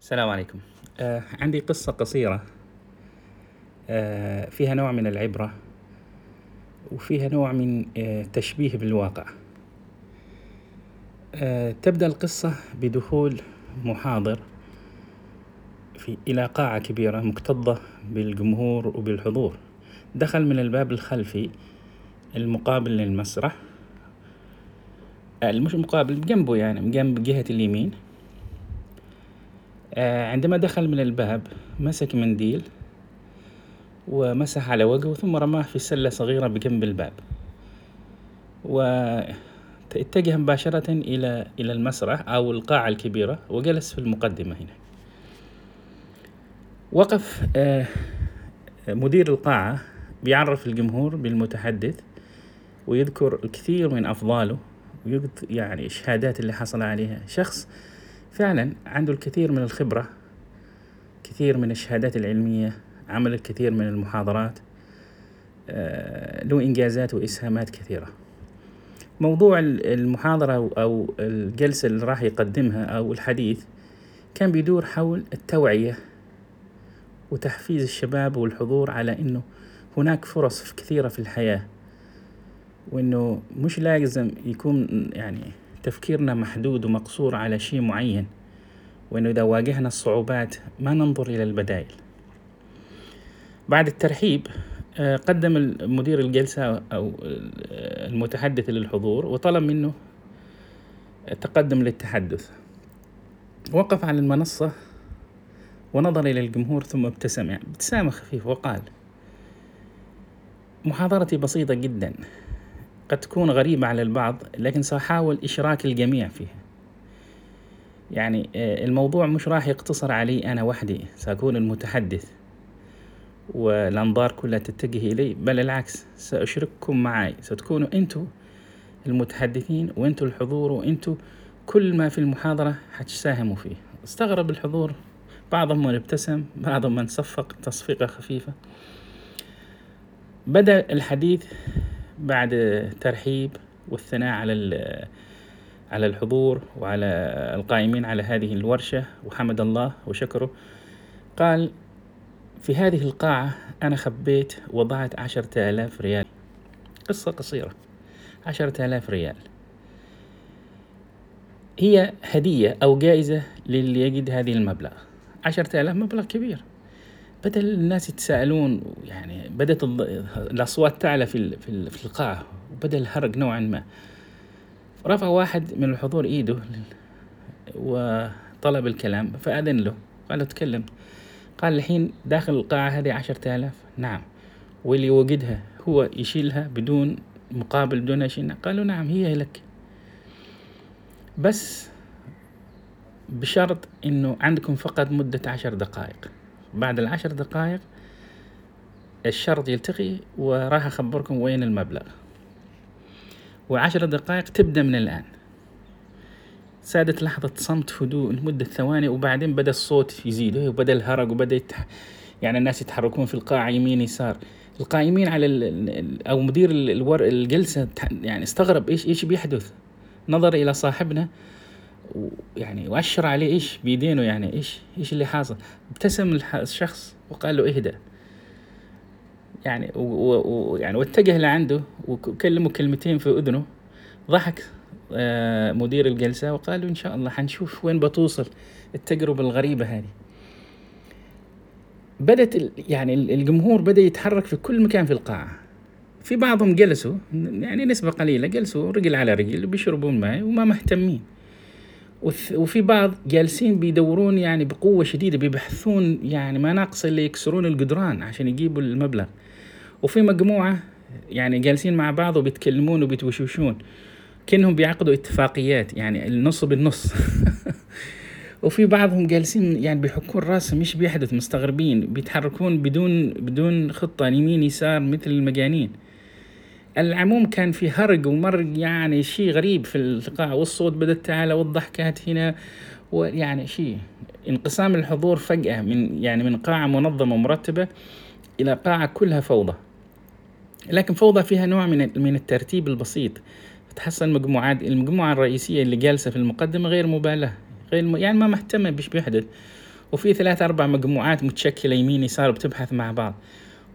السلام عليكم. آه عندي قصة قصيرة. آه فيها نوع من العبرة وفيها نوع من آه تشبيه بالواقع. آه تبدأ القصة بدخول محاضر في إلى قاعة كبيرة مكتظة بالجمهور وبالحضور. دخل من الباب الخلفي المقابل للمسرح. آه مش مقابل جنبه يعني جنب جهة اليمين. عندما دخل من الباب مسك منديل ومسح على وجهه ثم رماه في سلة صغيرة بجنب الباب. واتجه مباشرة إلى إلى المسرح أو القاعة الكبيرة وجلس في المقدمة هنا. وقف آه مدير القاعة بيعرف الجمهور بالمتحدث ويذكر الكثير من أفضاله ويذكر يعني الشهادات اللي حصل عليها. شخص فعلا عنده الكثير من الخبرة كثير من الشهادات العلمية عمل الكثير من المحاضرات آه، له إنجازات وإسهامات كثيرة. موضوع المحاضرة أو الجلسة اللي راح يقدمها أو الحديث كان بيدور حول التوعية وتحفيز الشباب والحضور على أنه هناك فرص كثيرة في الحياة وأنه مش لازم يكون يعني تفكيرنا محدود ومقصور على شيء معين وأنه إذا واجهنا الصعوبات ما ننظر إلى البدائل. بعد الترحيب آه، قدم مدير الجلسة أو المتحدث للحضور وطلب منه التقدم للتحدث. وقف على المنصة ونظر إلى الجمهور ثم ابتسم ابتسامة خفيفة وقال محاضرتي بسيطة جدا. قد تكون غريبة على البعض لكن سأحاول إشراك الجميع فيها. يعني آه، الموضوع مش راح يقتصر علي أنا وحدي سأكون المتحدث والأنظار كلها تتجه إلي بل العكس سأشرككم معي. ستكونوا أنتم المتحدثين وأنتم الحضور وأنتم كل ما في المحاضرة حتساهموا فيه. استغرب الحضور بعضهم من ابتسم بعضهم من صفق تصفيقة خفيفة. بدأ الحديث بعد ترحيب والثناء على على الحضور وعلى القائمين على هذه الورشة وحمد الله وشكره. قال في هذه القاعة أنا خبيت وضعت عشرة آلاف ريال. قصة قصيرة. عشرة آلاف ريال. هي هدية أو جائزة للي يجد هذه المبلغ. عشرة آلاف مبلغ كبير. بدأ الناس يتساءلون يعني بدأت الأصوات تعلى في في القاعة وبدأ الهرج نوعا ما. رفع واحد من الحضور إيده وطلب الكلام فأذن له قال له تكلم. قال الحين داخل القاعة هذه عشرة آلاف. نعم. واللي يوجدها هو يشيلها بدون مقابل بدون شيء. قالوا نعم هي لك. بس بشرط إنه عندكم فقط مدة عشر دقائق. بعد العشر دقائق الشرط يلتقي وراح أخبركم وين المبلغ. وعشر دقائق تبدأ من الآن. سادت لحظة صمت هدوء لمدة ثواني وبعدين بدأ الصوت يزيد وبدأ الهرج وبدأ يتح... يعني الناس يتحركون في القاعة يمين يسار. القائمين على ال... أو مدير الور... الجلسة يعني استغرب إيش إيش بيحدث؟ نظر إلى صاحبنا ويعني وأشر عليه إيش بيدينه يعني إيش إيش اللي حاصل؟ ابتسم الشخص وقال له اهدأ. يعني ويعني واتجه لعنده وكلمه كلمتين في أذنه. ضحك آه مدير الجلسة وقال له إن شاء الله حنشوف وين بتوصل التجربة الغريبة هذه. بدت يعني الجمهور بدأ يتحرك في كل مكان في القاعة. في بعضهم جلسوا يعني نسبة قليلة جلسوا رجل على رجل بيشربون ماء وما مهتمين. وفي بعض جالسين بيدورون يعني بقوة شديدة بيبحثون يعني مناقص اللي يكسرون الجدران عشان يجيبوا المبلغ. وفي مجموعة يعني جالسين مع بعض وبيتكلمون وبيتوشوشون. كأنهم بيعقدوا اتفاقيات يعني النص بالنص. وفي بعضهم جالسين يعني بيحكون راسهم مش بيحدث مستغربين بيتحركون بدون بدون خطة يمين يسار مثل المجانين. العموم كان في هرج ومرج يعني شيء غريب في القاعة والصوت بدأت تعلى والضحكات هنا ويعني شيء انقسام الحضور فجأة من يعني من قاعة منظمة ومرتبة إلى قاعة كلها فوضى. لكن فوضى فيها نوع من من الترتيب البسيط. تحصل مجموعات المجموعة الرئيسية اللي جالسة في المقدمة غير مبالاة غير م... يعني ما مهتمة بش بيحدث. وفي ثلاث أربع مجموعات متشكلة يمين يسار بتبحث مع بعض.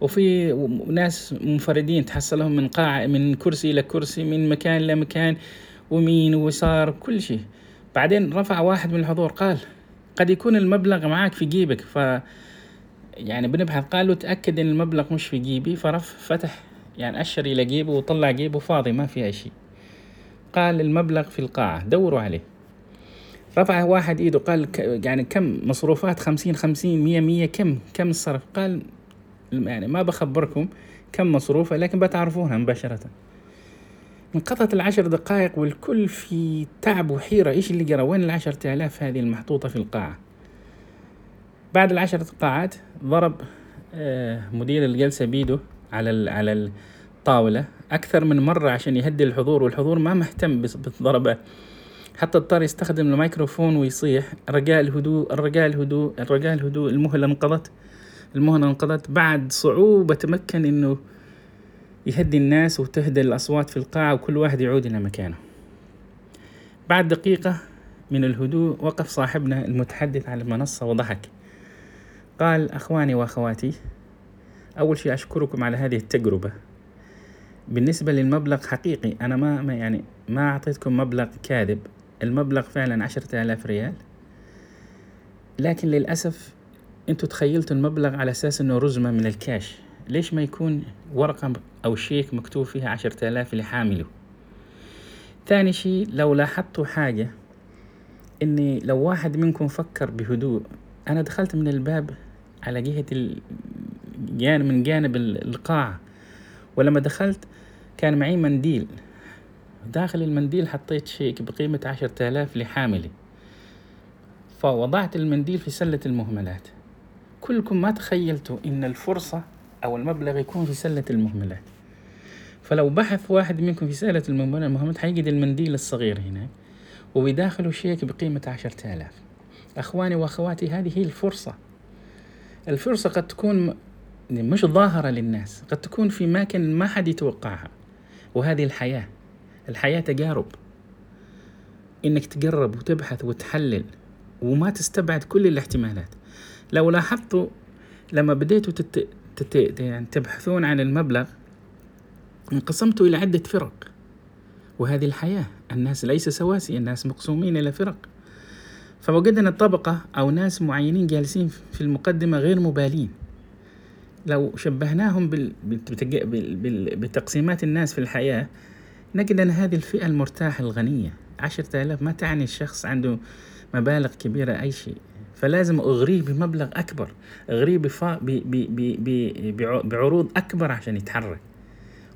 وفي ناس منفردين تحصلهم من قاعة من كرسي إلى كرسي من مكان إلى مكان ويمين ويسار كل شيء. بعدين رفع واحد من الحضور قال قد يكون المبلغ معك في جيبك. ف يعني بنبحث قال له تأكد إن المبلغ مش في جيبي. فرف فتح يعني أشر إلى جيبه وطلع جيبه فاضي ما فيها شيء. قال المبلغ في القاعة. دوروا عليه. رفع واحد إيده قال يعني كم؟ مصروفات خمسين خمسين مية مية كم؟ كم الصرف قال يعني ما بخبركم كم مصروفة لكن بتعرفونها مباشرة. انقضت العشر دقائق والكل في تعب وحيرة إيش اللي جرى؟ وين العشرة آلاف هذه المحطوطة في القاعة؟ بعد العشر دقائق ضرب آه، مدير الجلسة بيده على على الطاولة أكثر من مرة عشان يهدي الحضور والحضور ما مهتم بالضربات حتى اضطر يستخدم الميكروفون ويصيح. رجاء الهدوء الرجاء الهدوء الرجاء الهدوء المهلة انقضت. المهنة انقضت بعد صعوبة تمكن إنه يهدي الناس وتهدى الأصوات في القاعة وكل واحد يعود إلى مكانه. بعد دقيقة من الهدوء وقف صاحبنا المتحدث على المنصة وضحك. قال أخواني وأخواتي أول شيء أشكركم على هذه التجربة. بالنسبة للمبلغ حقيقي أنا ما, ما يعني ما أعطيتكم مبلغ كاذب. المبلغ فعلا عشرة آلاف ريال. لكن للأسف أنتوا تخيلتوا المبلغ على أساس أنه رزمة من الكاش. ليش ما يكون ورقة أو شيك مكتوب فيها عشرة آلاف لحامله ثاني شيء لو لاحظتوا حاجة إني لو واحد منكم فكر بهدوء أنا دخلت من الباب على جهة الجانب من جانب القاعة ولما دخلت كان معي منديل. داخل المنديل حطيت شيك بقيمة عشرة آلاف لحاملي فوضعت المنديل في سلة المهملات. كلكم ما تخيلتوا إن الفرصة أو المبلغ يكون في سلة المهملات. فلو بحث واحد منكم في سلة المهملات حيجد المنديل الصغير هناك وبداخله شيك بقيمة عشرة آلاف. أخواني وأخواتي هذه هي الفرصة. الفرصة قد تكون مش ظاهرة للناس قد تكون في أماكن ما حد يتوقعها وهذه الحياة. الحياة تجارب. إنك تجرب وتبحث وتحلل وما تستبعد كل الاحتمالات. لو لاحظتوا لما بديتوا تت... تت... يعني تبحثون عن المبلغ انقسمتوا إلى عدة فرق. وهذه الحياة الناس ليس سواسية الناس مقسومين إلى فرق. فوجدنا طبقة أو ناس معينين جالسين في المقدمة غير مبالين. لو شبهناهم بال... بال... بتقسيمات الناس في الحياة نجد أن هذه الفئة المرتاحة الغنية. عشرة آلاف ما تعني الشخص عنده مبالغ كبيرة أي شيء. فلازم أغريه بمبلغ أكبر. أغريه بفا... ب... ب... ب... بعروض أكبر عشان يتحرك.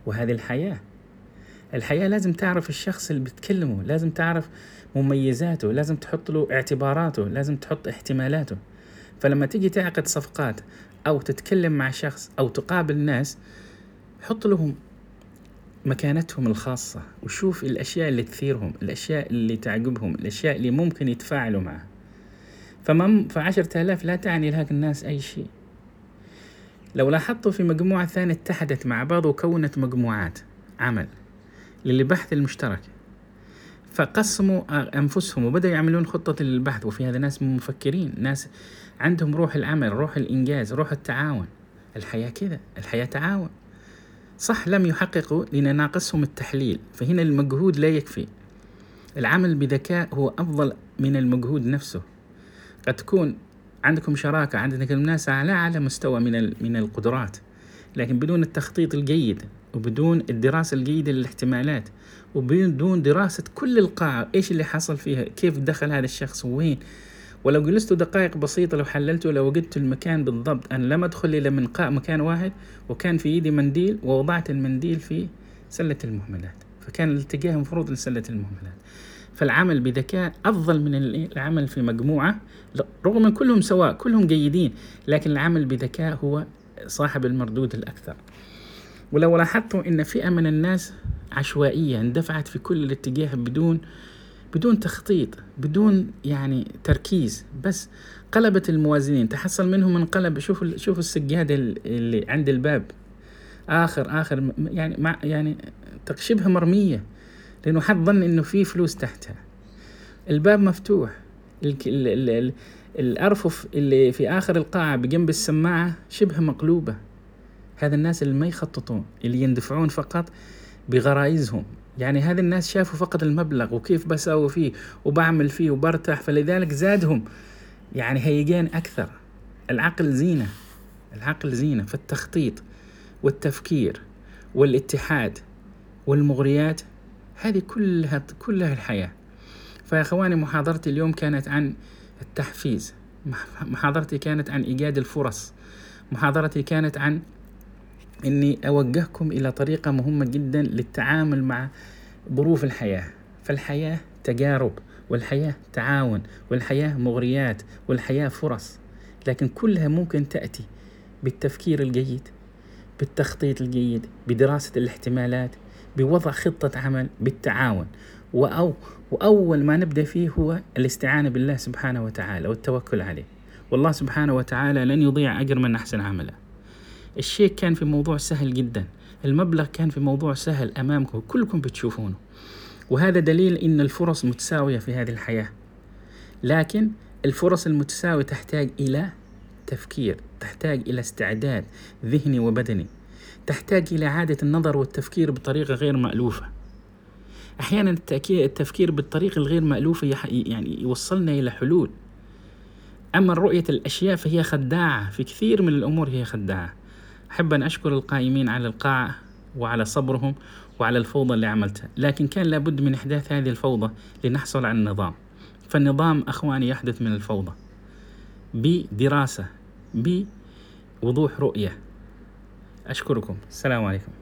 وهذه الحياة. الحياة لازم تعرف الشخص اللي بتكلمه لازم تعرف مميزاته لازم تحط له اعتباراته لازم تحط احتمالاته. فلما تيجي تعقد صفقات أو تتكلم مع شخص أو تقابل ناس حط لهم مكانتهم الخاصة وشوف الأشياء اللي تثيرهم الأشياء اللي تعجبهم الأشياء اللي ممكن يتفاعلوا معها. فما فعشرة آلاف لا تعني لهذا الناس أي شيء. لو لاحظتوا في مجموعة ثانية اتحدت مع بعض وكونت مجموعات عمل للبحث المشترك فقسموا أنفسهم وبدأوا يعملون خطة للبحث. وفي هذا ناس مفكرين ناس عندهم روح العمل روح الإنجاز روح التعاون. الحياة كذا الحياة تعاون. صح لم يحققوا لنناقصهم التحليل فهنا المجهود لا يكفي. العمل بذكاء هو أفضل من المجهود نفسه. قد تكون عندكم شراكة عندكم ناس على أعلى مستوى من من القدرات لكن بدون التخطيط الجيد وبدون الدراسة الجيدة للاحتمالات وبدون دراسة كل القاعة إيش اللي حصل فيها؟ كيف دخل هذا الشخص؟ وين؟ ولو جلست دقائق بسيطة لو حللته لو وجدت المكان بالضبط أنا لم أدخل إلى من مكان واحد وكان في يدي منديل ووضعت المنديل في سلة المهملات فكان الاتجاه مفروض لسلة المهملات. فالعمل بذكاء أفضل من العمل في مجموعة. رغم أن كلهم سواء كلهم جيدين لكن العمل بذكاء هو صاحب المردود الأكثر. ولو لاحظتوا أن فئة من الناس عشوائية اندفعت في كل الاتجاه بدون بدون تخطيط بدون يعني تركيز بس قلبت الموازنين. تحصل منهم انقلب شوف شوف السجاده اللي عند الباب. آخر آخر يعني مع يعني شبه مرمية. لأنه حد ظن إنه في فلوس تحتها. الباب مفتوح. الأرفف اللي في آخر القاعة بجنب السماعة شبه مقلوبة. هذا الناس اللي ما يخططون اللي يندفعون فقط بغرائزهم. يعني هذه الناس شافوا فقط المبلغ وكيف بسوي فيه وبعمل فيه وبرتاح فلذلك زادهم. يعني هيجان أكثر. العقل زينة. العقل زينة. فالتخطيط والتفكير والاتحاد والمغريات هذه كلها كلها الحياة. فيا أخواني محاضرتي اليوم كانت عن التحفيز. محاضرتي كانت عن إيجاد الفرص. محاضرتي كانت عن إني أوجهكم إلى طريقة مهمة جدا للتعامل مع ظروف الحياة. فالحياة تجارب والحياة تعاون والحياة مغريات والحياة فرص. لكن كلها ممكن تأتي بالتفكير الجيد بالتخطيط الجيد بدراسة الاحتمالات بوضع خطة عمل بالتعاون. وأو وأول ما نبدأ فيه هو الاستعانة بالله سبحانه وتعالى والتوكل عليه. والله سبحانه وتعالى لن يضيع أجر من أحسن عملا الشيء كان في موضوع سهل جدا. المبلغ كان في موضوع سهل أمامكم كلكم بتشوفونه. وهذا دليل إن الفرص متساوية في هذه الحياة. لكن الفرص المتساوية تحتاج إلى تفكير تحتاج إلى استعداد ذهني وبدني. تحتاج إلى إعادة النظر والتفكير بطريقة غير مألوفة. أحيانا التفكير بالطريقة الغير مألوفة يعني يوصلنا إلى حلول. أما رؤية الأشياء فهي خداعة. في كثير من الأمور هي خداعة. أحب أن أشكر القائمين على القاعة وعلى صبرهم وعلى الفوضى اللي عملتها. لكن كان لابد من إحداث هذه الفوضى لنحصل على النظام. فالنظام أخواني يحدث من الفوضى. بدراسة بوضوح رؤية. أشكركم. السلام عليكم.